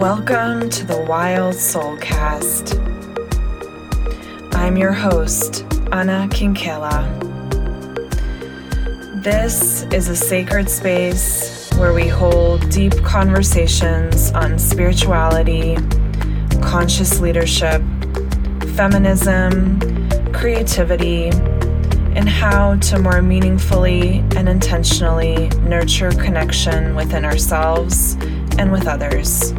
Welcome to the Wild Soulcast. I'm your host, Anna Kinkela. This is a sacred space where we hold deep conversations on spirituality, conscious leadership, feminism, creativity, and how to more meaningfully and intentionally nurture connection within ourselves and with others.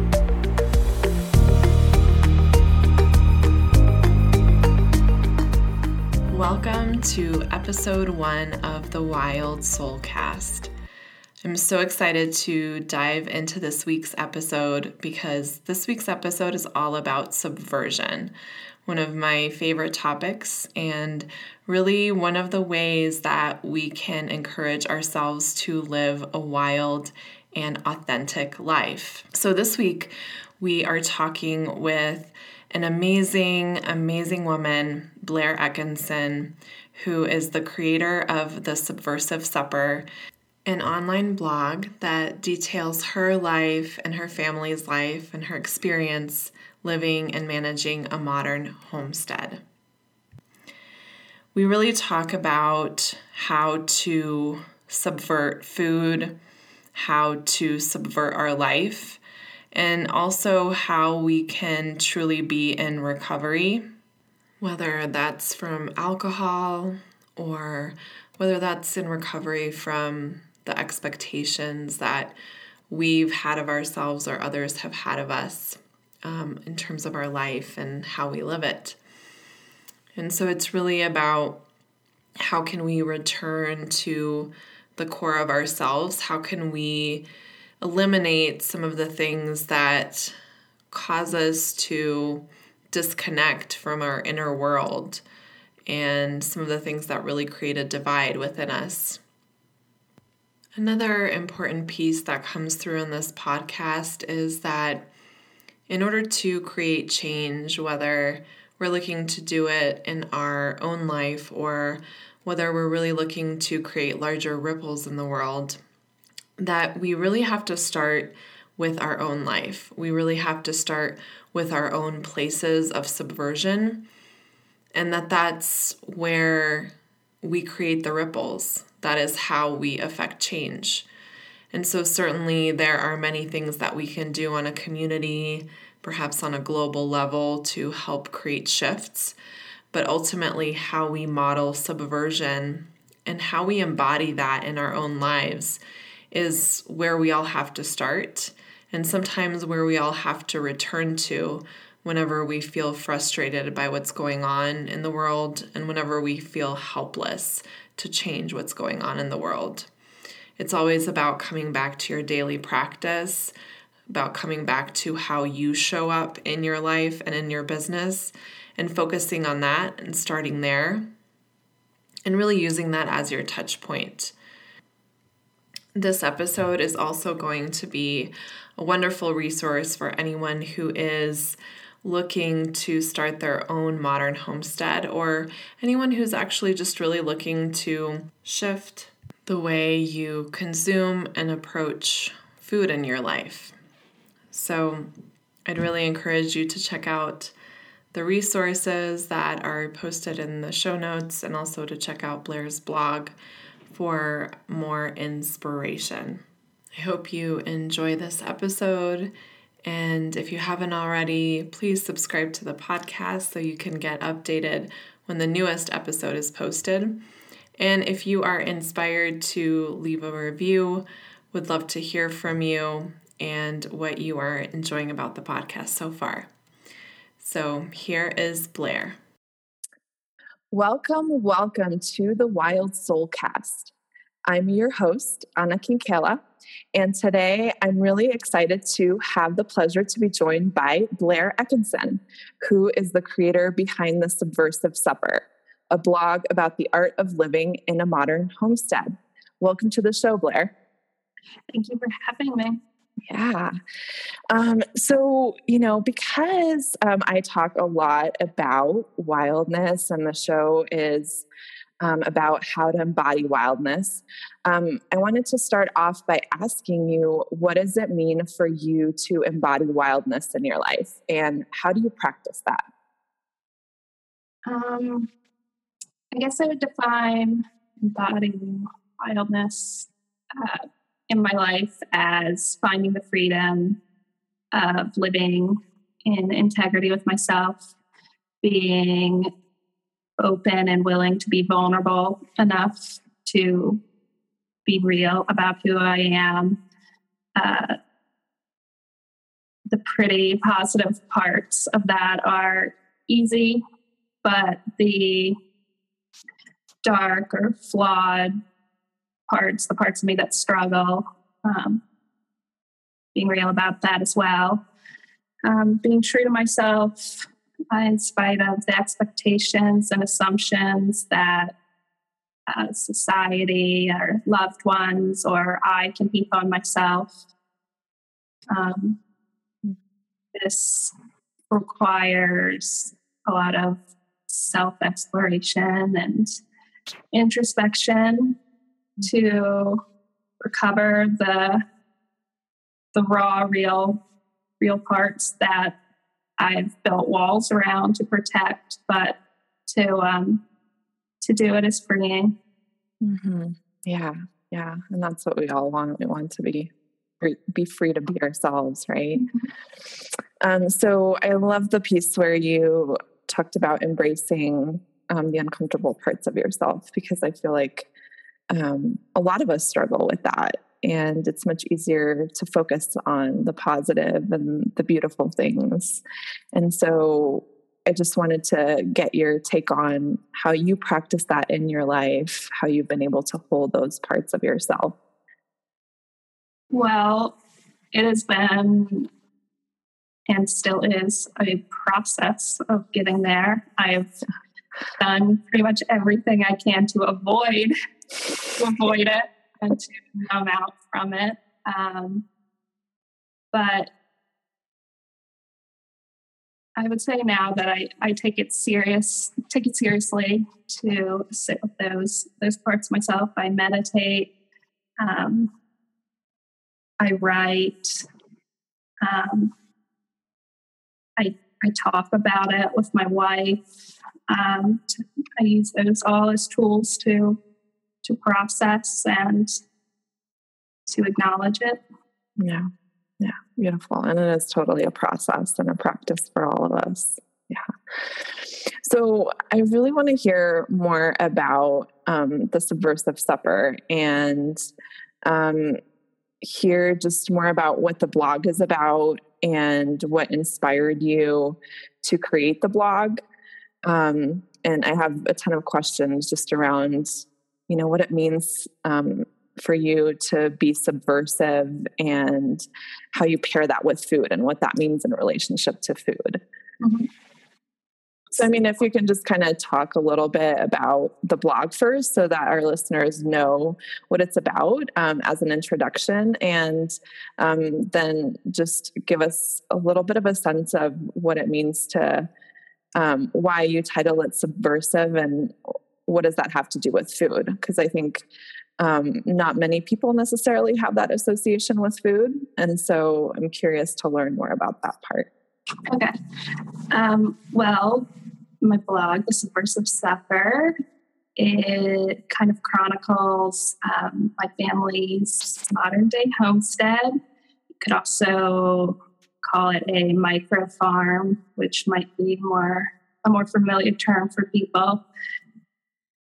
To episode one of the Wild Soulcast. I'm so excited to dive into this week's episode because this week's episode is all about subversion, one of my favorite topics, and really one of the ways that we can encourage ourselves to live a wild and authentic life. So, this week we are talking with an amazing, amazing woman, Blair Atkinson, who is the creator of The Subversive Supper, an online blog that details her life and her family's life and her experience living and managing a modern homestead. We really talk about how to subvert food, how to subvert our life, and also how we can truly be in recovery, whether that's from alcohol or whether that's in recovery from the expectations that we've had of ourselves or others have had of us um, in terms of our life and how we live it. And so it's really about how can we return to the core of ourselves? How can we eliminate some of the things that cause us to disconnect from our inner world and some of the things that really create a divide within us? Another important piece that comes through in this podcast is that in order to create change, whether we're looking to do it in our own life or whether we're really looking to create larger ripples in the world, that we really have to start with our own life. We really have to start with our own places of subversion, and that that's where we create the ripples. That is how we affect change. And so, certainly, there are many things that we can do on a community, perhaps on a global level, to help create shifts. But ultimately, how we model subversion and how we embody that in our own lives is where we all have to start, and sometimes where we all have to return to whenever we feel frustrated by what's going on in the world and whenever we feel helpless to change what's going on in the world. It's always about coming back to your daily practice, about coming back to how you show up in your life and in your business, and focusing on that and starting there, and really using that as your touch point. This episode is also going to be a wonderful resource for anyone who is looking to start their own modern homestead or anyone who's actually just really looking to shift the way you consume and approach food in your life. So, I'd really encourage you to check out the resources that are posted in the show notes and also to check out Blair's blog for more inspiration. I hope you enjoy this episode and if you haven't already, please subscribe to the podcast so you can get updated when the newest episode is posted. And if you are inspired to leave a review, would love to hear from you and what you are enjoying about the podcast so far. So here is Blair. Welcome, welcome to the Wild Soul Cast. I'm your host, Anna Kinkela, and today I'm really excited to have the pleasure to be joined by Blair Atkinson, who is the creator behind The Subversive Supper, a blog about the art of living in a modern homestead. Welcome to the show, Blair. Thank you for having me. Yeah. Um, so, you know, because um, I talk a lot about wildness and the show is um, about how to embody wildness. Um, I wanted to start off by asking you what does it mean for you to embody wildness in your life, and how do you practice that? Um, I guess I would define embodying wildness uh, in my life as finding the freedom of living in integrity with myself, being open and willing to be vulnerable enough to be real about who I am. Uh, the pretty positive parts of that are easy, but the dark or flawed parts, the parts of me that struggle, um, being real about that as well. Um, being true to myself in spite of the expectations and assumptions that uh, society or loved ones or I can heap on myself. Um, this requires a lot of self exploration and introspection to recover the the raw real real parts that I've built walls around to protect but to um to do it is freeing mm-hmm. yeah yeah and that's what we all want we want to be be free to be ourselves right mm-hmm. um so i love the piece where you talked about embracing um, the uncomfortable parts of yourself because I feel like um, a lot of us struggle with that. And it's much easier to focus on the positive and the beautiful things. And so I just wanted to get your take on how you practice that in your life, how you've been able to hold those parts of yourself. Well, it has been and still is a process of getting there. I've done pretty much everything I can to avoid to avoid it and to numb out from it. Um, but I would say now that I, I take it serious, take it seriously to sit with those those parts myself. I meditate. Um, I write. Um, I I talk about it with my wife. Um, I use those all as tools to to process and to acknowledge it. Yeah, yeah, beautiful, and it is totally a process and a practice for all of us. Yeah. So I really want to hear more about um, the subversive supper and um, hear just more about what the blog is about and what inspired you to create the blog. Um, and I have a ton of questions just around, you know, what it means um, for you to be subversive and how you pair that with food and what that means in relationship to food. Mm-hmm. So, I mean, if you can just kind of talk a little bit about the blog first so that our listeners know what it's about um, as an introduction, and um, then just give us a little bit of a sense of what it means to um, why you title it subversive and what does that have to do with food? Because I think um, not many people necessarily have that association with food. And so I'm curious to learn more about that part. Okay. Um, well, my blog, The Subversive Supper, it kind of chronicles um, my family's modern day homestead. You could also call it a micro farm, which might be more a more familiar term for people.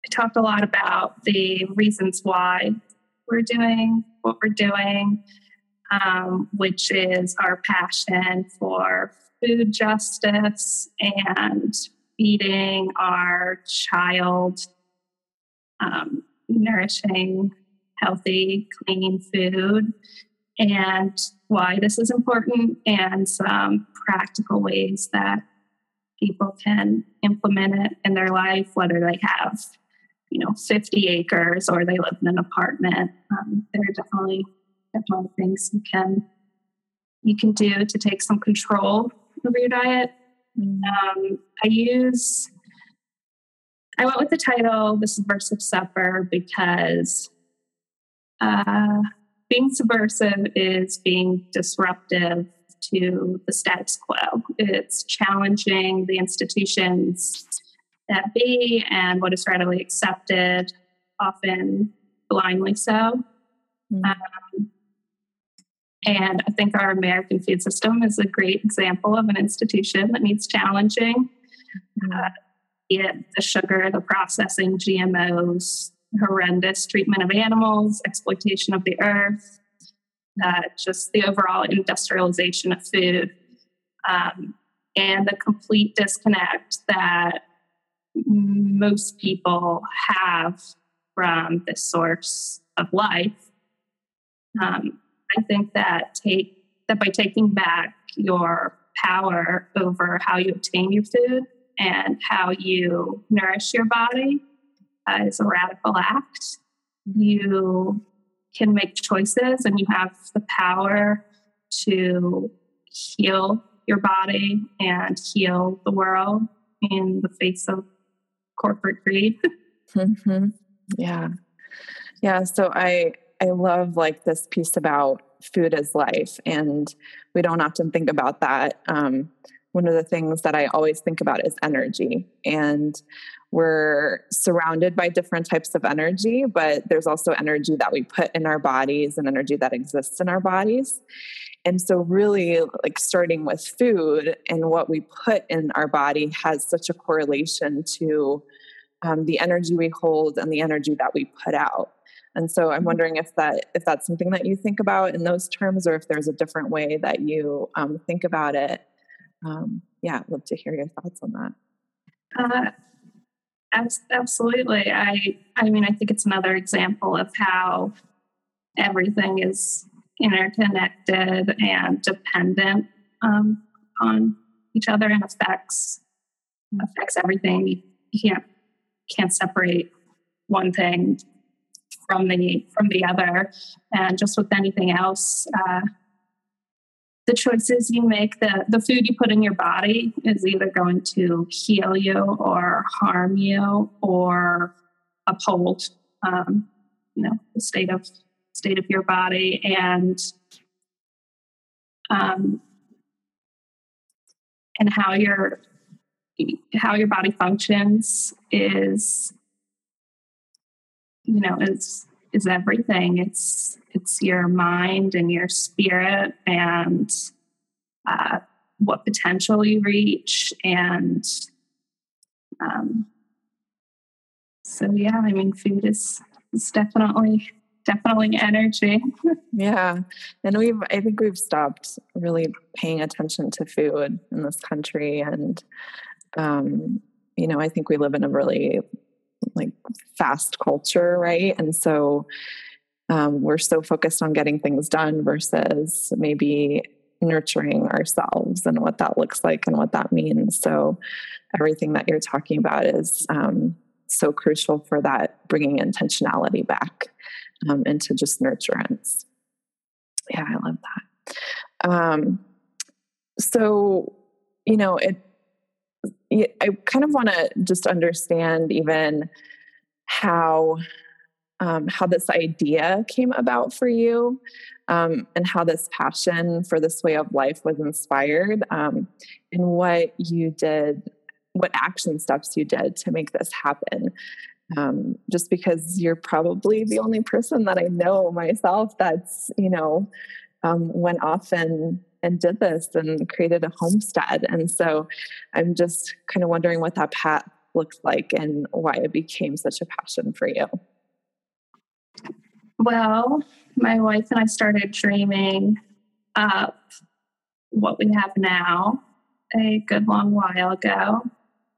I talked a lot about the reasons why we're doing what we're doing, um, which is our passion for food justice and feeding our child um, nourishing, healthy, clean food, and why this is important, and some practical ways that people can implement it in their life, whether they have, you know, 50 acres or they live in an apartment. Um, there are definitely definitely things you can you can do to take some control over your diet. Um, I use I went with the title The Subversive Supper because uh, being subversive is being disruptive to the status quo. It's challenging the institutions that be and what is readily accepted, often blindly so. Mm-hmm. Um, and I think our American food system is a great example of an institution that needs challenging. Mm-hmm. Uh, it, the sugar, the processing, GMOs, horrendous treatment of animals, exploitation of the earth, uh, just the overall industrialization of food, um, and the complete disconnect that most people have from the source of life. Um, I think that take that by taking back your power over how you obtain your food and how you nourish your body uh, is a radical act. You can make choices and you have the power to heal your body and heal the world in the face of corporate greed. mm-hmm. Yeah. Yeah. So I, I love like this piece about food as life and we don't often think about that. Um, one of the things that I always think about is energy. And we're surrounded by different types of energy, but there's also energy that we put in our bodies and energy that exists in our bodies. And so, really, like starting with food and what we put in our body has such a correlation to um, the energy we hold and the energy that we put out. And so, I'm wondering if that if that's something that you think about in those terms, or if there's a different way that you um, think about it. Um, yeah, I'd love to hear your thoughts on that. Uh, absolutely. I I mean, I think it's another example of how everything is interconnected and dependent um, on each other and affects affects everything. You can't can't separate one thing from the from the other. And just with anything else, uh, the choices you make, the, the food you put in your body is either going to heal you or harm you or uphold, um, you know, the state of state of your body and um, and how your how your body functions is you know is is everything. It's it's your mind and your spirit and uh, what potential you reach and um, so yeah i mean food is is definitely definitely energy yeah and we've i think we've stopped really paying attention to food in this country and um, you know i think we live in a really like fast culture right and so um, we're so focused on getting things done versus maybe nurturing ourselves and what that looks like and what that means. So, everything that you're talking about is um, so crucial for that bringing intentionality back um, into just nurturance. Yeah, I love that. Um, so, you know, it. I kind of want to just understand even how um, how this idea came about for you um, and how this passion for this way of life was inspired um, and what you did what action steps you did to make this happen. Um, just because you're probably the only person that i know myself that's you know um, went off and and did this and created a homestead and so i'm just kind of wondering what that path looks like and why it became such a passion for you well, my wife and I started dreaming up what we have now a good long while ago,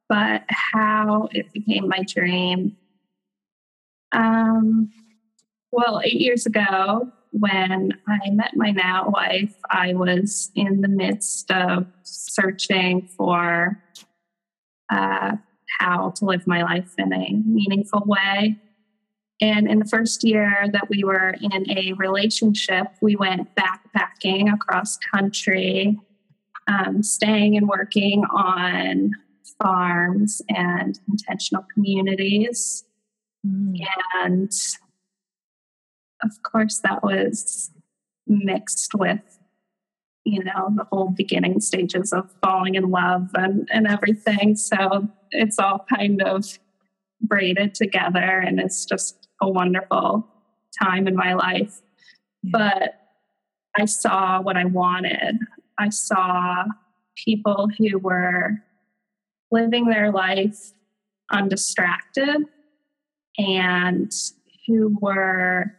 but how it became my dream. Um, well, eight years ago, when I met my now wife, I was in the midst of searching for uh, how to live my life in a meaningful way. And in the first year that we were in a relationship, we went backpacking across country, um, staying and working on farms and intentional communities. Mm. And of course, that was mixed with, you know, the whole beginning stages of falling in love and, and everything. So it's all kind of braided together and it's just a wonderful time in my life. But I saw what I wanted. I saw people who were living their life undistracted and who were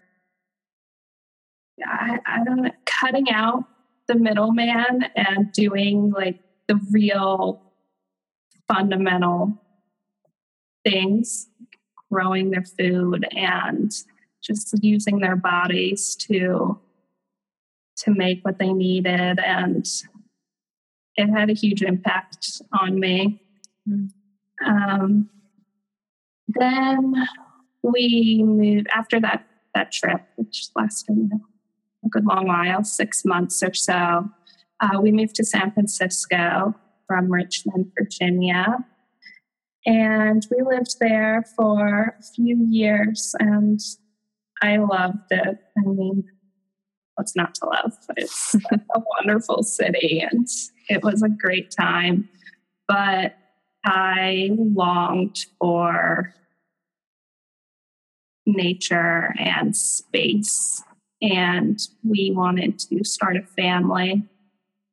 I, I don't know, cutting out the middleman and doing like the real fundamental things, growing their food and just using their bodies to to make what they needed and it had a huge impact on me mm. um, then we moved after that that trip which lasted a good long while six months or so uh, we moved to san francisco from richmond virginia and we lived there for a few years and I loved it. I mean, what's not to love? It's a wonderful city and it was a great time. But I longed for nature and space. And we wanted to start a family.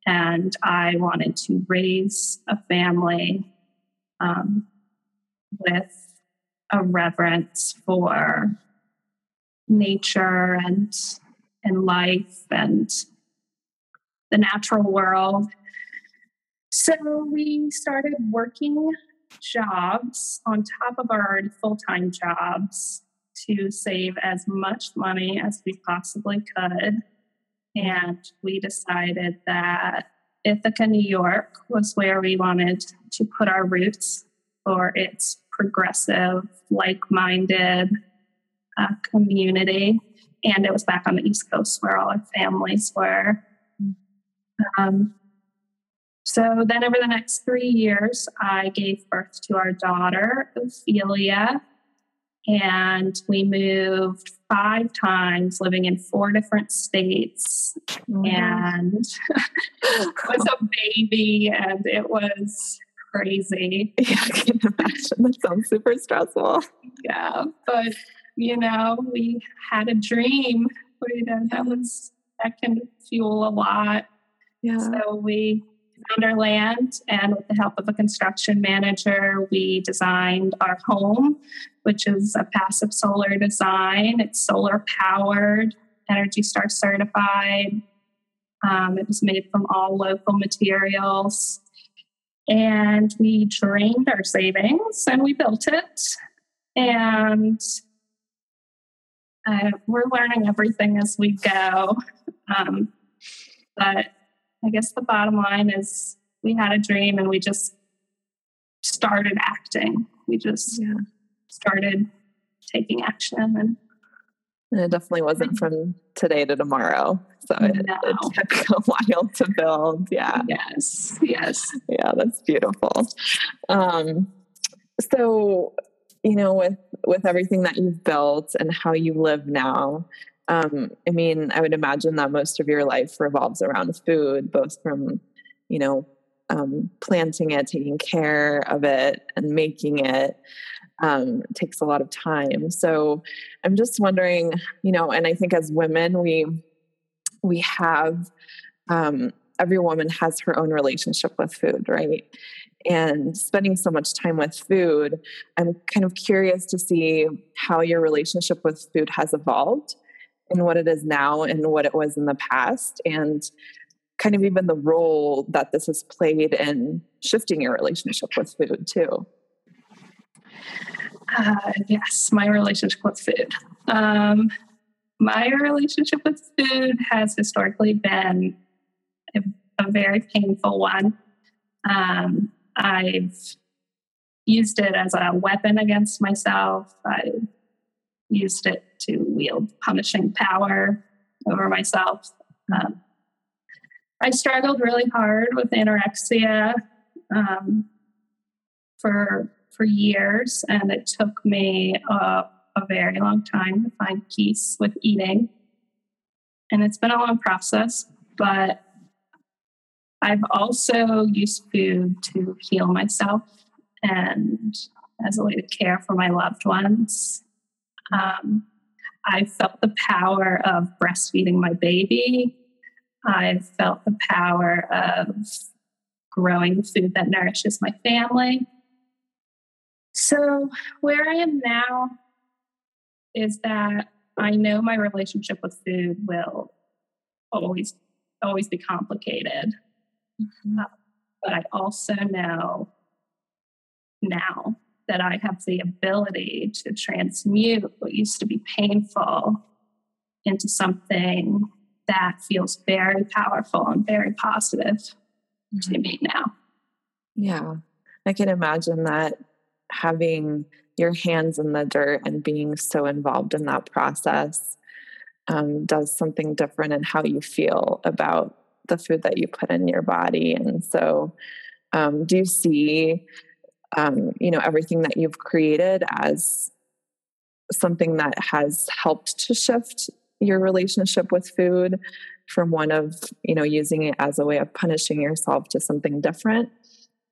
And I wanted to raise a family um, with a reverence for nature and and life and the natural world. So we started working jobs on top of our full time jobs to save as much money as we possibly could. And we decided that Ithaca, New York was where we wanted to put our roots for its progressive, like minded uh, community. And it was back on the East Coast where all our families were. Um, so then, over the next three years, I gave birth to our daughter, Ophelia, and we moved five times, living in four different states. Oh, and was a baby, and it was crazy. Yeah, I can imagine. That sounds super stressful. Yeah, but you know, we had a dream. We, that was that can fuel a lot. Yeah. So we found our land, and with the help of a construction manager, we designed our home, which is a passive solar design. It's solar powered, Energy Star certified. Um, it was made from all local materials. And we drained our savings and we built it. And uh, we're learning everything as we go. Um, but I guess the bottom line is we had a dream and we just started acting. We just yeah. started taking action and it definitely wasn't from today to tomorrow. So it, no. it, took a while to build. Yeah. Yes. Yes. Yeah, that's beautiful. Um, so you know with with everything that you've built and how you live now um, i mean i would imagine that most of your life revolves around food both from you know um, planting it taking care of it and making it um, takes a lot of time. So i'm just wondering you know and i think as women we we have um, every woman has her own relationship with food right? And spending so much time with food, I'm kind of curious to see how your relationship with food has evolved and what it is now and what it was in the past, and kind of even the role that this has played in shifting your relationship with food, too. Uh, yes, my relationship with food. Um, my relationship with food has historically been a, a very painful one. Um, I've used it as a weapon against myself. I used it to wield punishing power over myself. Um, I struggled really hard with anorexia. Um, for for years, and it took me a, a very long time to find peace with eating. And it's been a long process, but I've also used food to heal myself and as a way to care for my loved ones. Um, I felt the power of breastfeeding my baby. I've felt the power of growing food that nourishes my family. So, where I am now is that I know my relationship with food will always always be complicated. Mm-hmm. Uh, but I also know now that I have the ability to transmute what used to be painful into something that feels very powerful and very positive mm-hmm. to me now. Yeah, I can imagine that having your hands in the dirt and being so involved in that process um, does something different in how you feel about the food that you put in your body. And so, um, do you see, um, you know, everything that you've created as something that has helped to shift your relationship with food from one of, you know, using it as a way of punishing yourself to something different?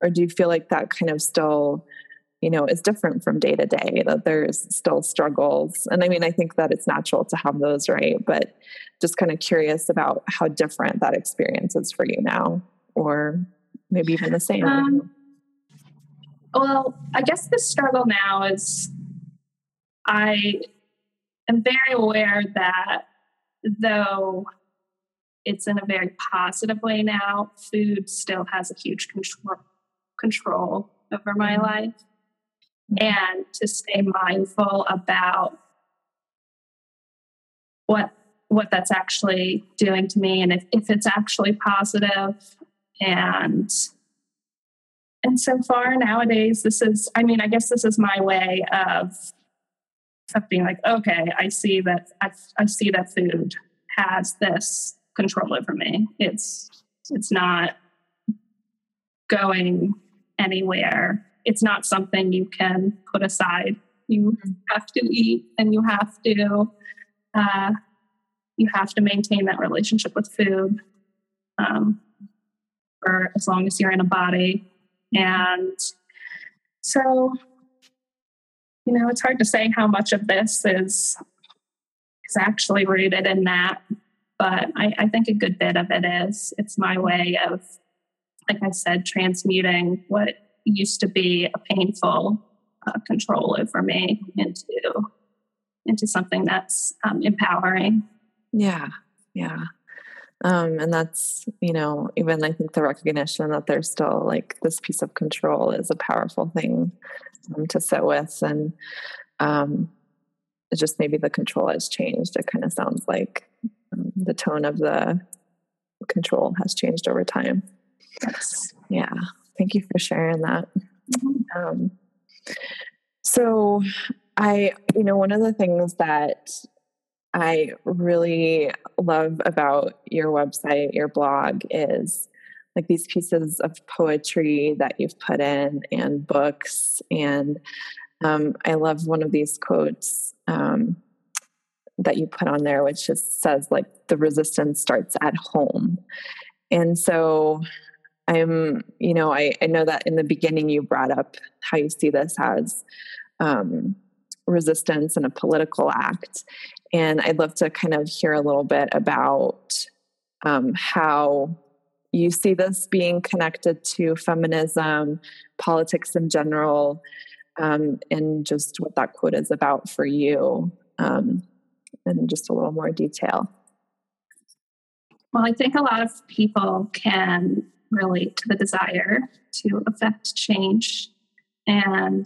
Or do you feel like that kind of still you know is different from day to day that there's still struggles? And i mean i think that it's natural to have those right? But just kind of curious about how different that experience is for you now or maybe even the same. Um, well i guess the struggle now is i am very aware that though it's in a very positive way now food still has a huge control control over my mm-hmm. life and to stay mindful about what what that's actually doing to me and if, if it's actually positive and and so far nowadays this is i mean i guess this is my way of being like okay i see that i, I see that food has this control over me it's it's not going anywhere it's not something you can put aside. You have to eat and you have to uh, you have to maintain that relationship with food um, for as long as you're in a body. And so, you know, it's hard to say how much of this is is actually rooted in that, but I, I think a good bit of it is. It's my way of, like I said, transmuting what used to be a painful uh, control over me into into something that's um, empowering. Yeah, yeah. Um, and that's you know even I think the recognition that there's still like this piece of control is a powerful thing um, to sit with, and um, just maybe the control has changed. It kind of sounds like um, the tone of the control has changed over time. Yes. Yeah. Thank you for sharing that. Um, so, I, you know, one of the things that I really love about your website, your blog, is like these pieces of poetry that you've put in and books. And um, I love one of these quotes um, that you put on there, which just says, like, the resistance starts at home. And so I'm, you know, I, I know that in the beginning you brought up how you see this as um, resistance and a political act. And I'd love to kind of hear a little bit about um, how you see this being connected to feminism, politics in general, um, and just what that quote is about for you um, in just a little more detail. Well, I think a lot of people can relate to the desire to affect change. And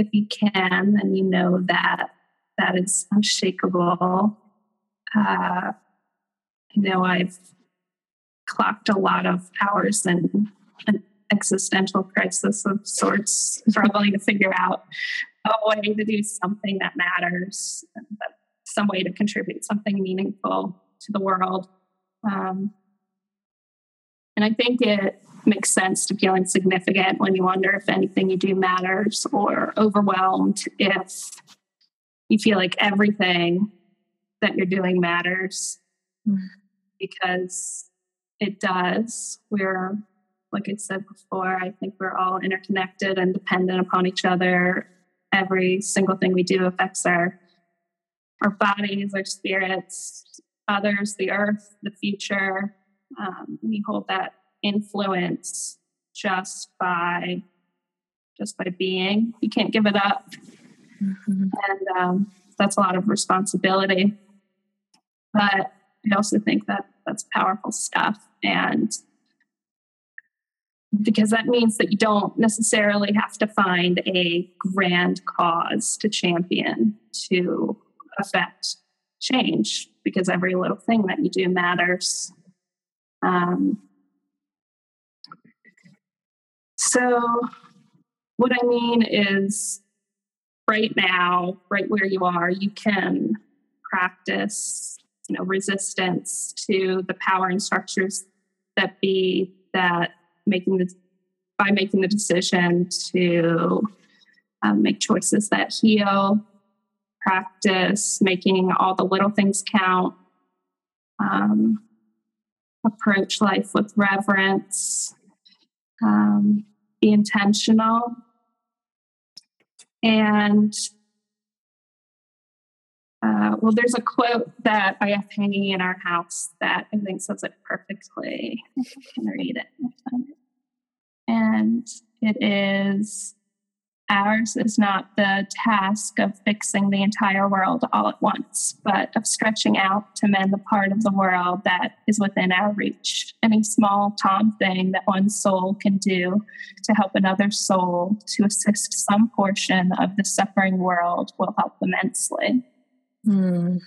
if you can, then you know that that is unshakable. Uh, I know I've clocked a lot of hours in an existential crisis of sorts, struggling to figure out a way to do something that matters, some way to contribute something meaningful to the world. Um, and I think it makes sense to feel insignificant when you wonder if anything you do matters or overwhelmed if you feel like everything that you're doing matters mm. because it does. We're, like I said before, I think we're all interconnected and dependent upon each other. Every single thing we do affects our our bodies, our spirits, others, the earth, the future. Um, we hold that influence just by just by being. You can't give it up, mm-hmm. and um, that's a lot of responsibility. But I also think that that's powerful stuff, and because that means that you don't necessarily have to find a grand cause to champion to affect change because every little thing that you do matters. Um, so, what I mean is, right now, right where you are, you can practice, you know, resistance to the power and structures that be that making the by making the decision to um, make choices that heal, practice making all the little things count, um, approach life with reverence, um, be intentional, and uh, well, there's a quote that I have hanging in our house that I think says it perfectly. I can read it. And it is Ours is not the task of fixing the entire world all at once, but of stretching out to mend the part of the world that is within our reach. Any small tom thing that one soul can do to help another soul to assist some portion of the suffering world will help immensely. Mm,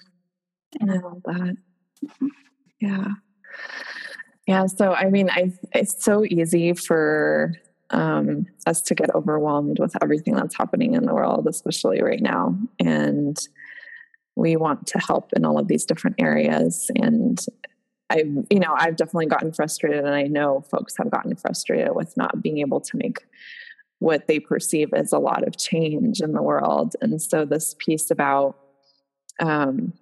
I love that. Yeah. Yeah. So, I mean, I, it's so easy for um, us to get overwhelmed with everything that's happening in the world, especially right now. And we want to help in all of these different areas. And I've, you know, I've definitely gotten frustrated, and I know folks have gotten frustrated with not being able to make what they perceive as a lot of change in the world. And so, this piece about um,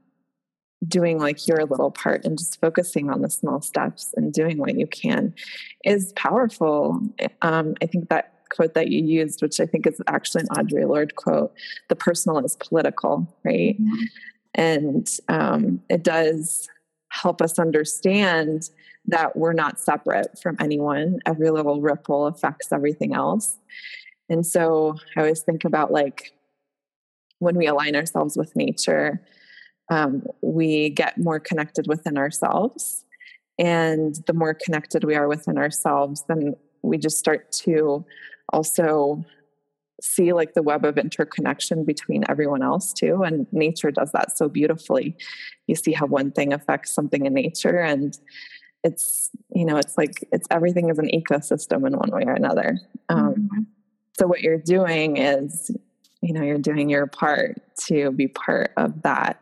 doing like your little part and just focusing on the small steps and doing what you can is powerful. Um, I think that quote that you used, which I think is actually an Audre Lorde quote, the personal is political, right? Mm-hmm. And um, it does help us understand that we're not separate from anyone. Every little ripple affects everything else. And so I always think about like when we align ourselves with nature, um, we get more connected within ourselves. And the more connected we are within ourselves, then we just start to also see like the web of interconnection between everyone else too and nature does that so beautifully you see how one thing affects something in nature and it's you know it's like it's everything is an ecosystem in one way or another um, mm-hmm. so what you're doing is you know you're doing your part to be part of that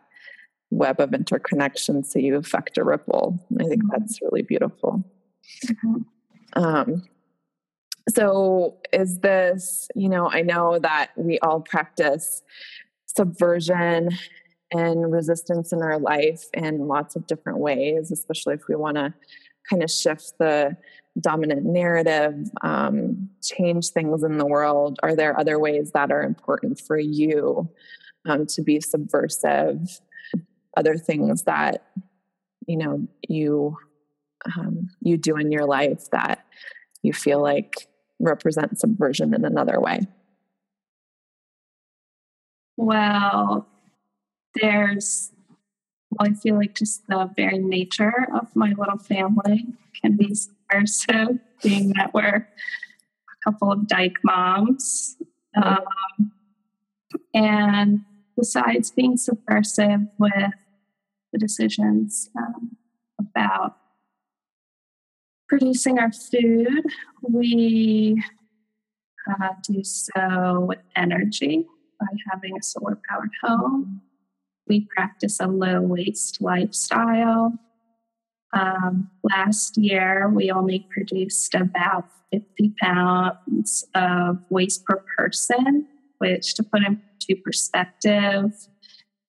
web of interconnection so you affect a ripple. I think mm-hmm. that's really beautiful. Mm-hmm. Um, so, is this, you know, I know that we all practice subversion and resistance in our life in lots of different ways, especially if we want to kind of shift the dominant narrative, um, change things in the world. Are there other ways that are important for you um, to be subversive other things that you know you um, you do in your life that you feel like represent subversion in another way? Well there's well i feel like just the very nature of my little family can be subversive being that we're a couple of dyke moms. Um, and besides being subversive with the decisions um, about producing our food, we uh, do so with energy by having a solar powered home. We practice a low waste lifestyle. Um, last year, we only produced about 50 pounds of waste per person, which, to put into perspective,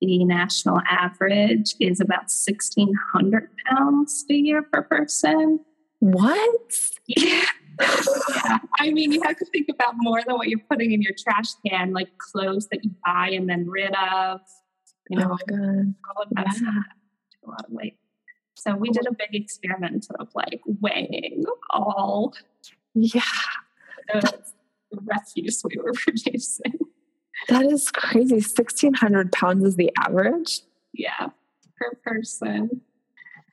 the national average is about 1,600 pounds a year per person. What? Yeah. yeah. I mean, you have to think about more than what you're putting in your trash can, like clothes that you buy and then rid of. You know, oh, God. all of that stuff. A lot of weight. So we did a big experiment of like weighing all yeah the refuse we were producing. That is crazy. 1,600 pounds is the average? Yeah, per person.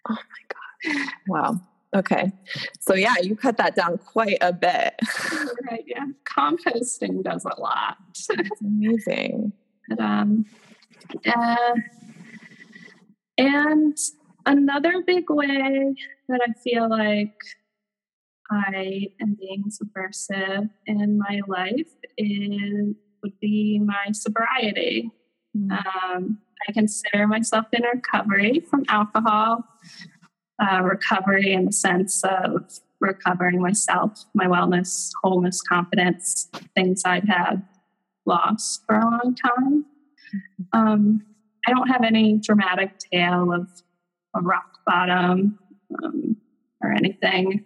Oh my God. Wow. Okay. So, yeah, you cut that down quite a bit. right. Yeah. Composting does a lot. That's amazing. But, um, uh, and another big way that I feel like I am being subversive in my life is would be my sobriety. Mm-hmm. Um, I consider myself in recovery from alcohol, uh, recovery in the sense of recovering myself, my wellness, wholeness, confidence, things I'd had lost for a long time. Um, I don't have any dramatic tale of a rock bottom um, or anything.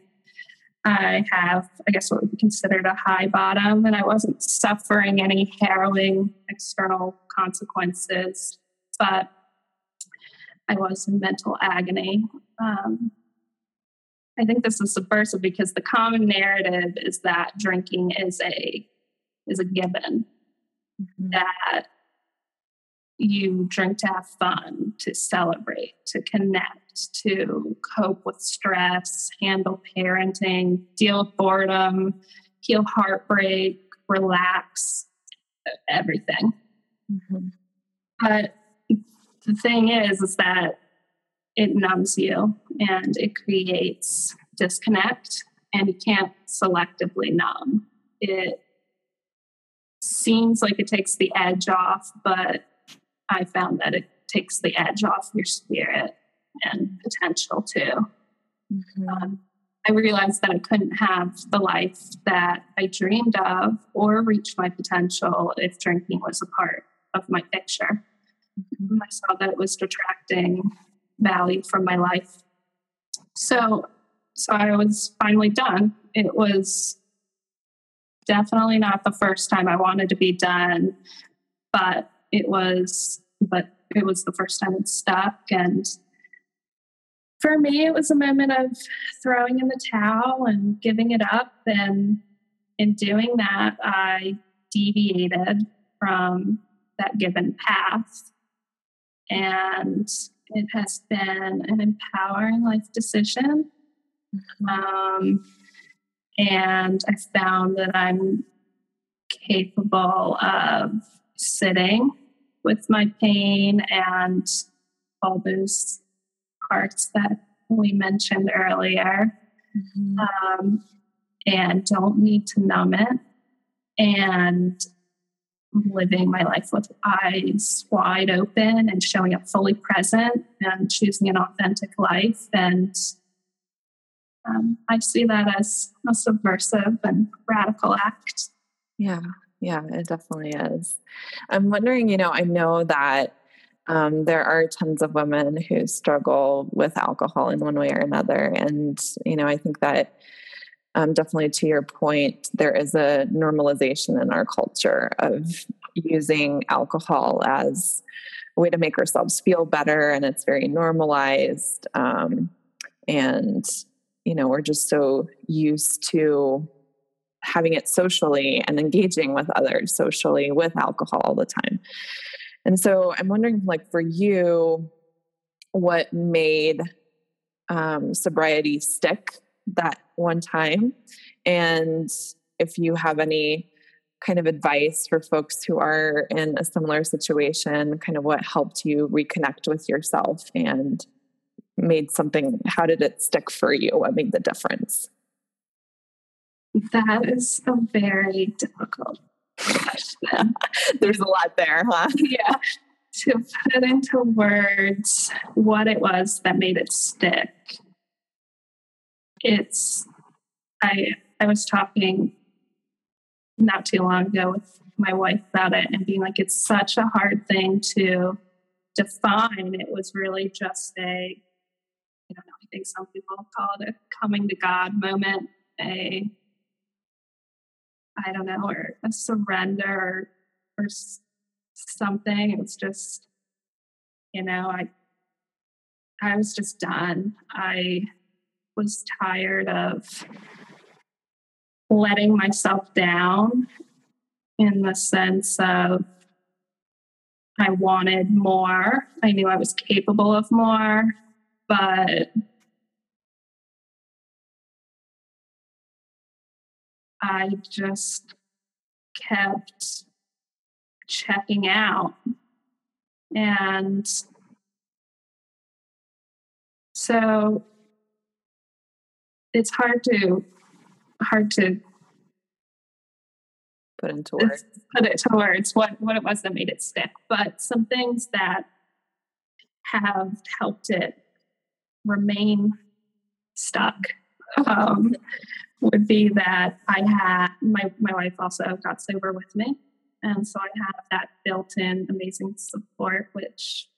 I have, I guess, what would be considered a high bottom, and I wasn't suffering any harrowing external consequences, but I was in mental agony. Um, I think this is subversive because the common narrative is that drinking is a is a given. Mm-hmm. That you drink to have fun, to celebrate, to connect, to cope with stress, handle parenting, deal with boredom, heal heartbreak, relax, everything. Mm-hmm. But the thing is, is that it numbs you and it creates disconnect, and you can't selectively numb. It seems like it takes the edge off, but I found that it takes the edge off your spirit and potential too. Mm-hmm. Um, I realized that I couldn't have the life that I dreamed of or reach my potential if drinking was a part of my picture. Mm-hmm. I saw that it was detracting value from my life. So, so I was finally done. It was definitely not the first time I wanted to be done, but it was, but it was the first time it stuck. And for me, it was a moment of throwing in the towel and giving it up. And in doing that, I deviated from that given path. And it has been an empowering life decision. Um, and I found that I'm capable of sitting with my pain and all those parts that we mentioned earlier. Mm-hmm. um, and don't need to numb it. And living my life with eyes wide open and showing up fully present and choosing an authentic life. And um, i see that as a subversive and radical act. Yeah. Yeah, it definitely is. I'm wondering, you know, I know that um, there are tons of women who struggle with alcohol in one way or another. And, you know, I think that um, definitely to your point, there is a normalization in our culture of using alcohol as a way to make ourselves feel better. And it's very normalized. Um, and, you know, we're just so used to having it socially and engaging with others socially with alcohol all the time. And so I'm wondering, like, for you, what made um, sobriety stick that one time? And if you have any kind of advice for folks who are in a similar situation, kind of what helped you reconnect with yourself and made something, how did it stick for you? What made the difference? That is a very difficult. There's a lot there, huh? Yeah. To put into words what it was that made it stick it's I I was talking not too long ago with my wife about it and being like it's such a hard thing to define. It was really just a I don't know, I think some people call it a coming to God moment, a I don't know, or a surrender or, or something. It was just, you know, I I was just done. I was tired of letting myself down in the sense of I wanted more. I knew I was capable of more, but I just kept checking out. And so it's hard to hard to put into words put it towards what what it was that made it stick but some things that have helped it remain stuck um, would be that I had my my wife also got sober with me, and so I have that built-in amazing support, which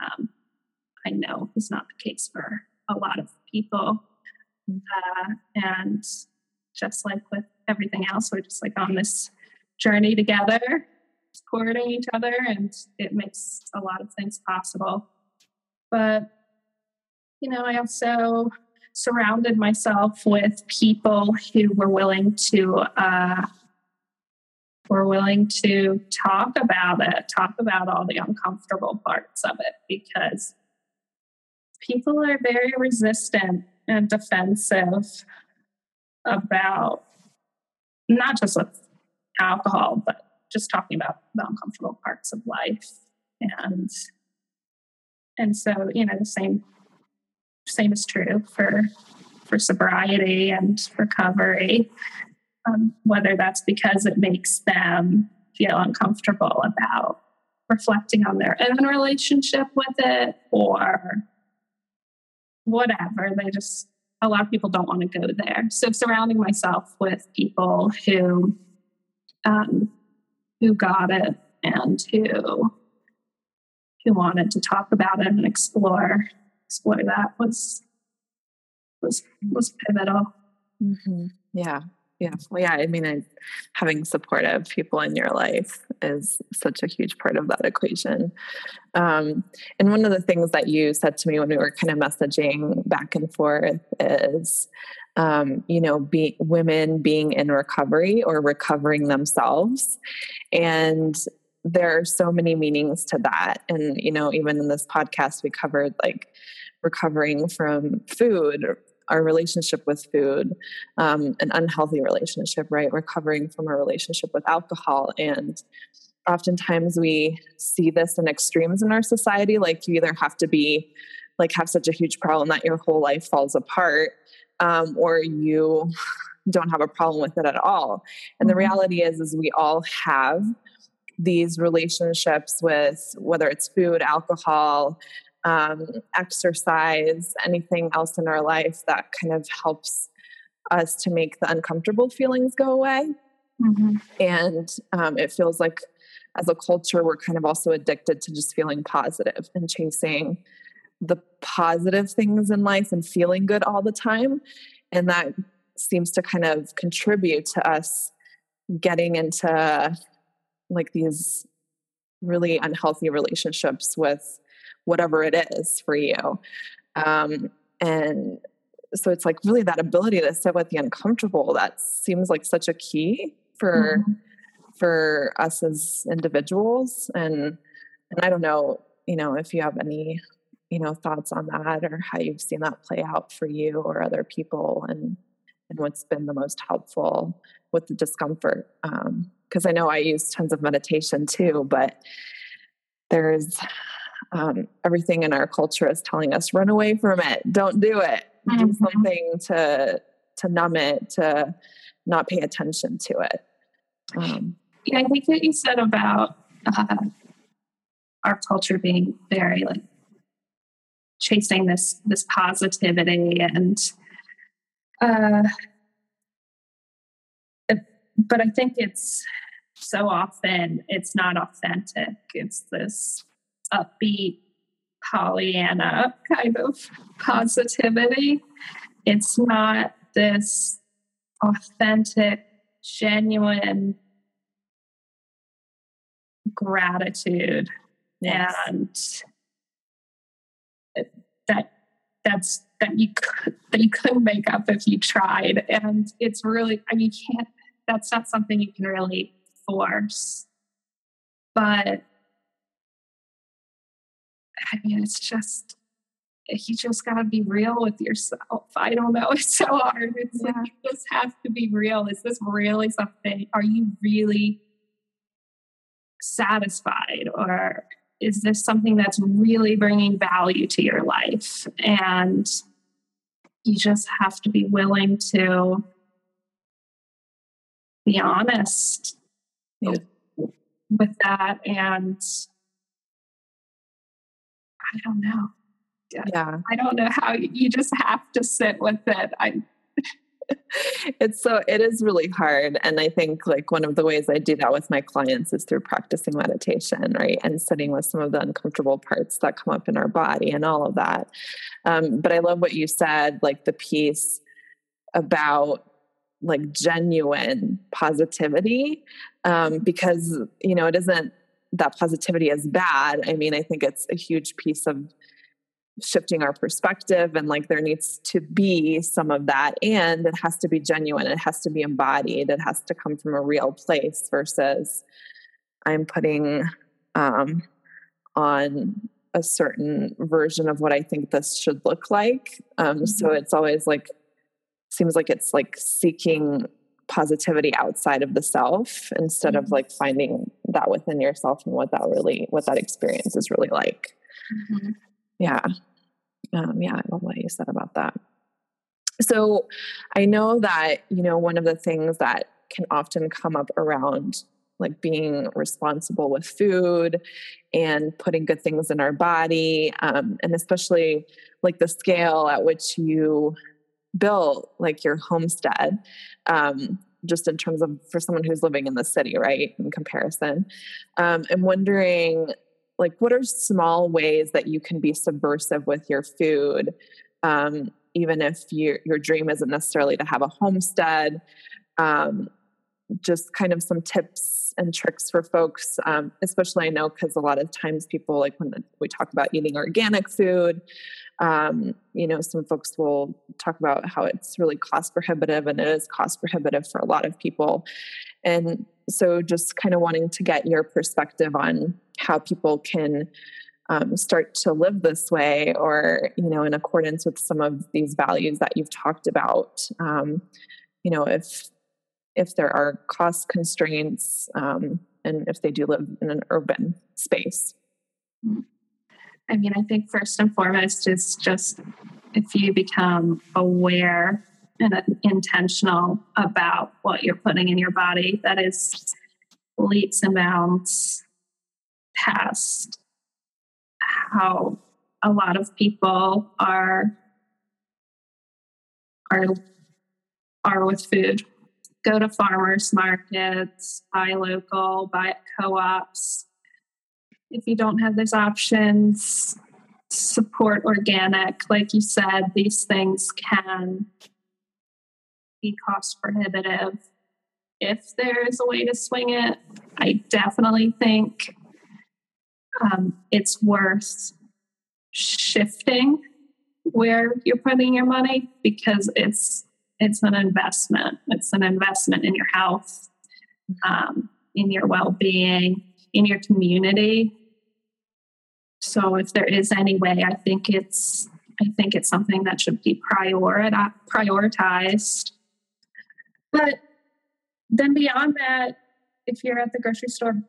um, I know is not the case for a lot of people. Uh, and just like with everything else, we're just like on this journey together, supporting each other, and it makes a lot of things possible. But you know, I also surrounded myself with people who were willing to uh, were willing to talk about it, talk about all the uncomfortable parts of it, because people are very resistant and defensive about not just with alcohol, but just talking about the uncomfortable parts of life. And and so, you know, the same same is true for for sobriety and recovery. Um, whether that's because it makes them feel uncomfortable about reflecting on their own relationship with it or whatever. They just, a lot of people don't want to go there. So surrounding myself with people who, um, who got it and who, who wanted to talk about it and explore explore that was was was pivotal. Mm-hmm. Yeah, yeah, well, yeah. I mean, I, having supportive people in your life is such a huge part of that equation. Um, and one of the things that you said to me when we were kind of messaging back and forth is, um, you know, be, women being in recovery or recovering themselves, and there are so many meanings to that. And you know, even in this podcast, we covered like recovering from food, our relationship with food, um, an unhealthy relationship, right? Recovering from a relationship with alcohol. And oftentimes we see this in extremes in our society. Like you either have to be, like, have such a huge problem that your whole life falls apart, um, or you don't have a problem with it at all. And the mm-hmm. reality is, is we all have these relationships with whether it's food, alcohol, um, exercise, anything else in our life that kind of helps us to make the uncomfortable feelings go away. Mm-hmm. And um, it feels like as a culture, we're kind of also addicted to just feeling positive and chasing the positive things in life and feeling good all the time. And that seems to kind of contribute to us getting into like these really unhealthy relationships with whatever it is for you. Um, and so it's like really that ability to sit with the uncomfortable that seems like such a key for mm-hmm. for us as individuals and and I don't know, you know, if you have any, you know, thoughts on that or how you've seen that play out for you or other people and and what's been the most helpful with the discomfort. Because um, I know I use tons of meditation too, but there's um, everything in our culture is telling us run away from it don't do it mm-hmm. do something to to numb it to not pay attention to it um, yeah i think what you said about uh, our culture being very like chasing this this positivity and Uh, but I think it's so often it's not authentic. It's this upbeat Pollyanna kind of positivity. It's not this authentic, genuine gratitude yes. and that that's that you could that you couldn't make up if you tried and it's really i mean you can't that's not something you can really force but i mean it's just you just got to be real with yourself. I don't know. It's so hard. It's yeah. like, you just have to be real. Is this really something? Are you really satisfied? Or is this something that's really bringing value to your life? And you just have to be willing to be honest yeah. with that. And I don't know. Yeah. I don't know how you just have to sit with it. I it's so it is really hard and i think like one of the ways i do that with my clients is through practicing meditation right and sitting with some of the uncomfortable parts that come up in our body and all of that. Um, but i love what you said like the piece about like genuine positivity um, because you know it isn't that positivity is bad i mean i think it's a huge piece of shifting our perspective and like there needs to be some of that and it has to be genuine it has to be embodied it has to come from a real place versus i'm putting um, on a certain version of what i think this should look like um, mm-hmm. so it's always like seems like it's like seeking positivity outside of the self instead mm-hmm. of like finding that within yourself and what that really what that experience is really like mm-hmm. Yeah. Um, yeah, I love what you said about that. So I know that, you know, one of the things that can often come up around like being responsible with food and putting good things in our body, um, and especially like the scale at which you built like your homestead. Um, just in terms of for someone who's living in the city, right? In comparison, um, I'm wondering like what are small ways that you can be subversive with your food um, even if your your dream isn't necessarily to have a homestead um, just kind of some tips and tricks for folks um, especially i know because a lot of times people like when we talk about eating organic food um, you know some folks will talk about how it's really cost prohibitive and it is cost prohibitive for a lot of people. And so just kind of wanting to get your perspective on how people can um, start to live this way or you know in accordance with some of these values that you've talked about um, you know if if there are cost constraints um, and if they do live in an urban space. I mean i think first and foremost is just if you become aware and intentional about what you're putting in your body that is leaps and bounds past how a lot of people are are are with food go to farmers markets buy local buy at co-ops. If you don't have those options support organic. Like you said these things can be cost prohibitive. If there is a way to swing it i definitely think um, it's worth shifting where you're putting your money because it's it's an investment. It's an investment in your health, um, in your well-being, in your community. So if there is any way, I think it's I think it's something that should be prioritized. But then beyond that, if you're at the grocery store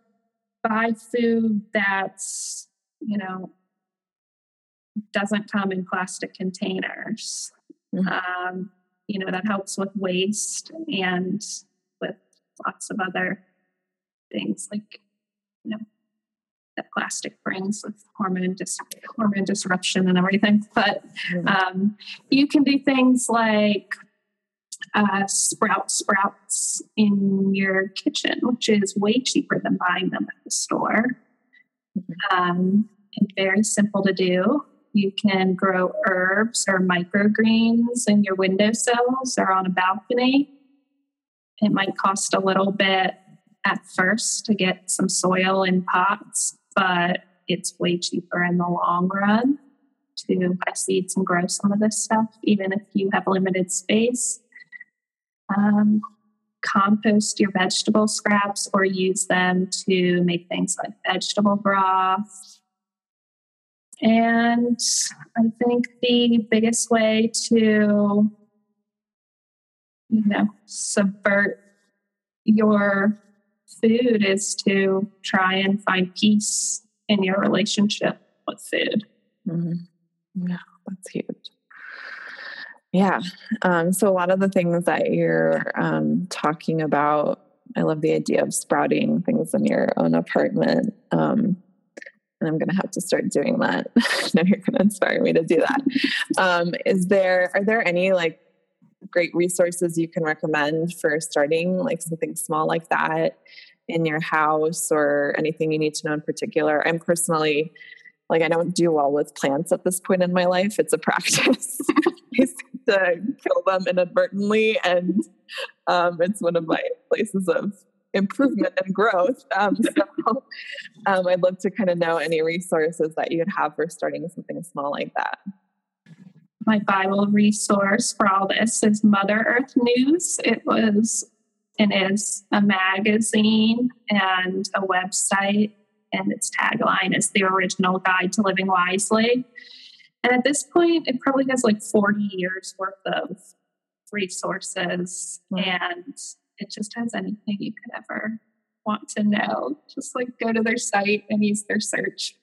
buy food that's, you know, doesn't come in plastic containers. Mm-hmm. Um, you know, that helps with waste and with lots of other things like, you know, that plastic brings with hormone dis- hormone disruption and everything. But um, you can do things like uh, sprout sprouts in your kitchen, which is way cheaper than buying them at the store. Mm-hmm. Um, and very simple to do. You can grow herbs or microgreens in your window windowsills or on a balcony. It might cost a little bit at first to get some soil in pots, but it's way cheaper in the long run to buy seeds and grow some of this stuff, even if you have limited space. Um, compost your vegetable scraps or use them to make things like vegetable broth. And I think the biggest way to, you know, subvert your food is to try and find peace in your relationship with food. Mm-hmm. Yeah, that's huge. Yeah. Um, so a lot of the things that you're um, talking about, I love the idea of sprouting things in your own apartment. Um, and I'm going to have to start doing that. now you're going to inspire me to do that. Um, is there, are there any like great resources you can recommend for starting like something small like that in your house or anything you need to know in particular? I'm personally like I don't do well with plants at this point in my life. It's a practice. To kill them inadvertently, and um, it's one of my places of improvement and growth. Um, so um, I'd love to kind of know any resources that you'd have for starting something small like that. My Bible resource for all this is Mother Earth News. It was and is a magazine and a website, and its tagline is the original guide to living wisely. And at this point, it probably has like 40 years worth of resources, mm-hmm. and it just has anything you could ever want to know. Just like go to their site and use their search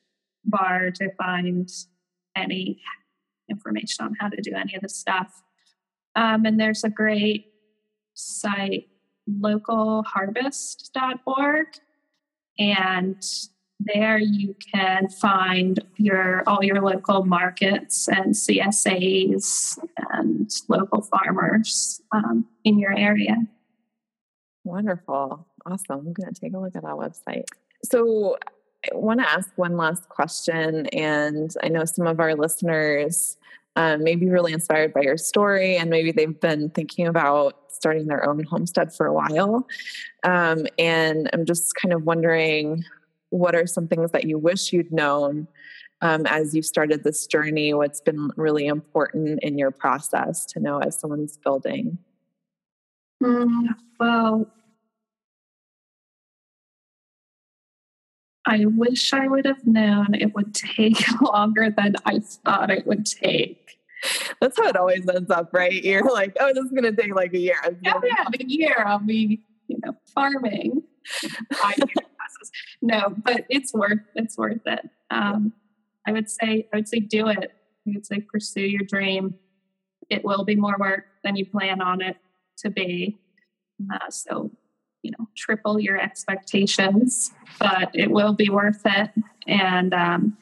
bar to find any information on how to do any of the stuff. Um, and there's a great site localharvest.org. And there you can find your all your local markets and CSAs and local farmers um, in your area. Wonderful. Awesome. I'm going to take a look at that website. So, I want to ask one last question. And I know some of our listeners um, may be really inspired by your story, and maybe they've been thinking about starting their own homestead for a while. Um, and I'm just kind of wondering what are some things that you wish you'd known um, as you started this journey? What's been really important in your process to know as someone's building? Mm, well, I wish I would have known it would take longer than I thought it would take. That's how it always ends up, right? You're like, oh, this is going to take like a year. Oh, yeah, a year. I'll be, you know, farming. no, but it's worth it's worth it. Um, I would say I would say do it. I would say pursue your dream. It will be more work than you plan on it to be. Uh, so you know, triple your expectations, but it will be worth it. And um,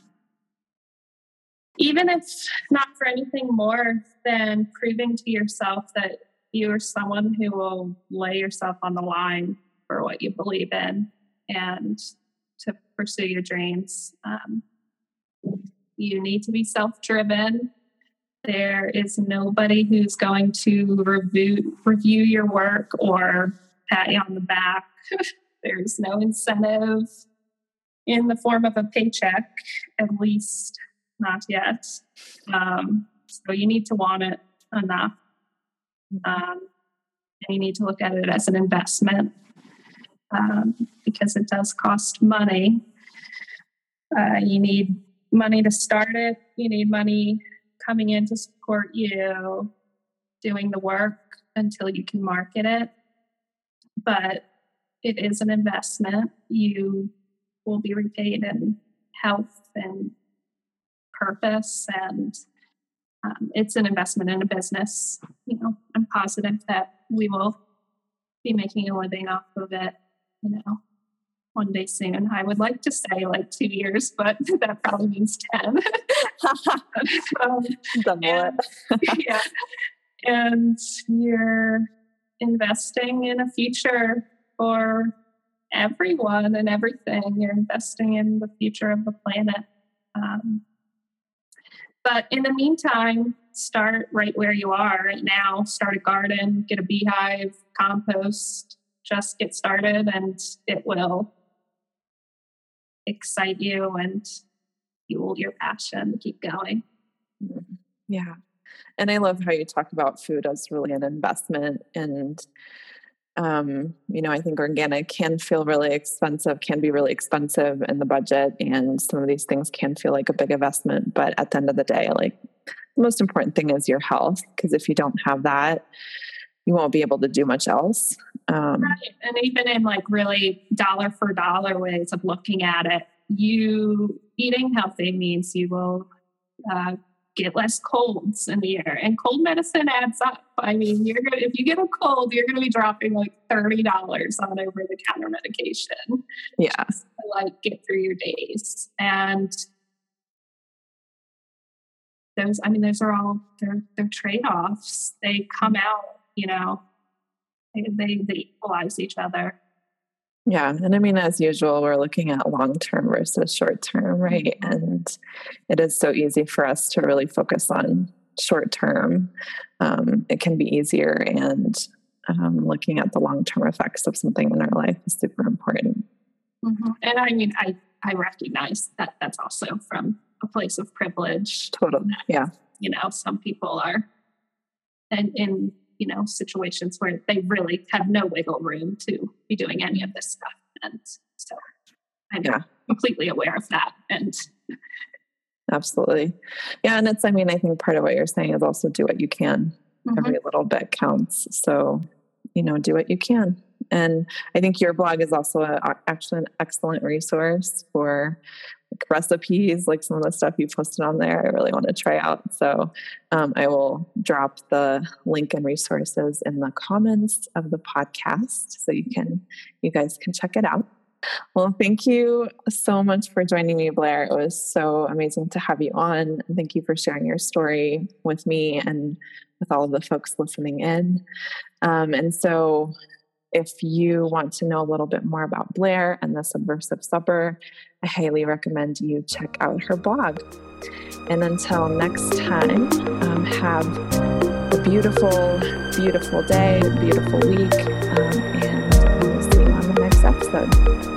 even if not for anything more than proving to yourself that you are someone who will lay yourself on the line for what you believe in and to pursue your dreams. Um, you need to be self driven. There is nobody who's going to review, review your work or pat you on the back. There's no incentive in the form of a paycheck, at least not yet. Um, so you need to want it enough. Um, and you need to look at it as an investment um, because it does cost money. Uh, you need money to start it, you need money coming in to support you doing the work until you can market it. But it is an investment. You will be repaid in health and purpose and um, it's an investment in a business. You know, I'm positive that we will be making a living off of it, you know, one day soon. I would like to say like two years, but that probably means 10. um, and, yeah. And you're investing in a future for everyone and everything. You're investing in the future of the planet. Um, but in the meantime, start right where you are right now. Start a garden, get a beehive, compost, just get started, and it will excite you and fuel your passion. to Keep going. Mm-hmm. Yeah. And I love how you talk about food as really an investment. And, um, you know, I think organic can feel really expensive, can be really expensive in the budget. And some of these things can feel like a big investment. But at the end of the day, like the most important thing is your health. Because if you don't have that, you won't be able to do much else. Um, right. And even in like really dollar for dollar ways of looking at it, you eating healthy means you will uh, get less colds in the air. and cold medicine adds up. I mean, you're gonna if you get a cold, you're gonna be dropping like thirty dollars on over the counter medication. Yeah, to, like get through your days, and those. I mean, those are all they're they're trade offs. They come out, you know, they, they they equalize each other. Yeah. And I mean, as usual, we're looking at long term versus short term, right? Mm-hmm. And it is so easy for us to really focus on short term. Um, it can be easier, and um, looking at the long term effects of something in our life is super important. Mm-hmm. And I mean, I, I recognize that that's also from a place of privilege. Totally. Yeah. You know, some people are and in you know situations where they really have no wiggle room to be doing any of this stuff. And so i'm yeah. completely aware of that and absolutely. Yeah and it's i mean i think part of what you're saying is also do what you can. Mm-hmm. every little bit counts. So you know do what you can. And i think your blog is also a, actually an excellent resource for recipes, like some of the stuff you posted on there, I really want to try out. So um, I will drop the link and resources in the comments of the podcast, so you can you guys can check it out. Well, thank you so much for joining me, Blair. It was so amazing to have you on. Thank you for sharing your story with me and with all of the folks listening in. Um, and so, if you want to know a little bit more about Blair and the Subversive Supper, I highly recommend you check out her blog. And until next time, um, have a beautiful, beautiful day, beautiful week, um, and we will see you on the next episode.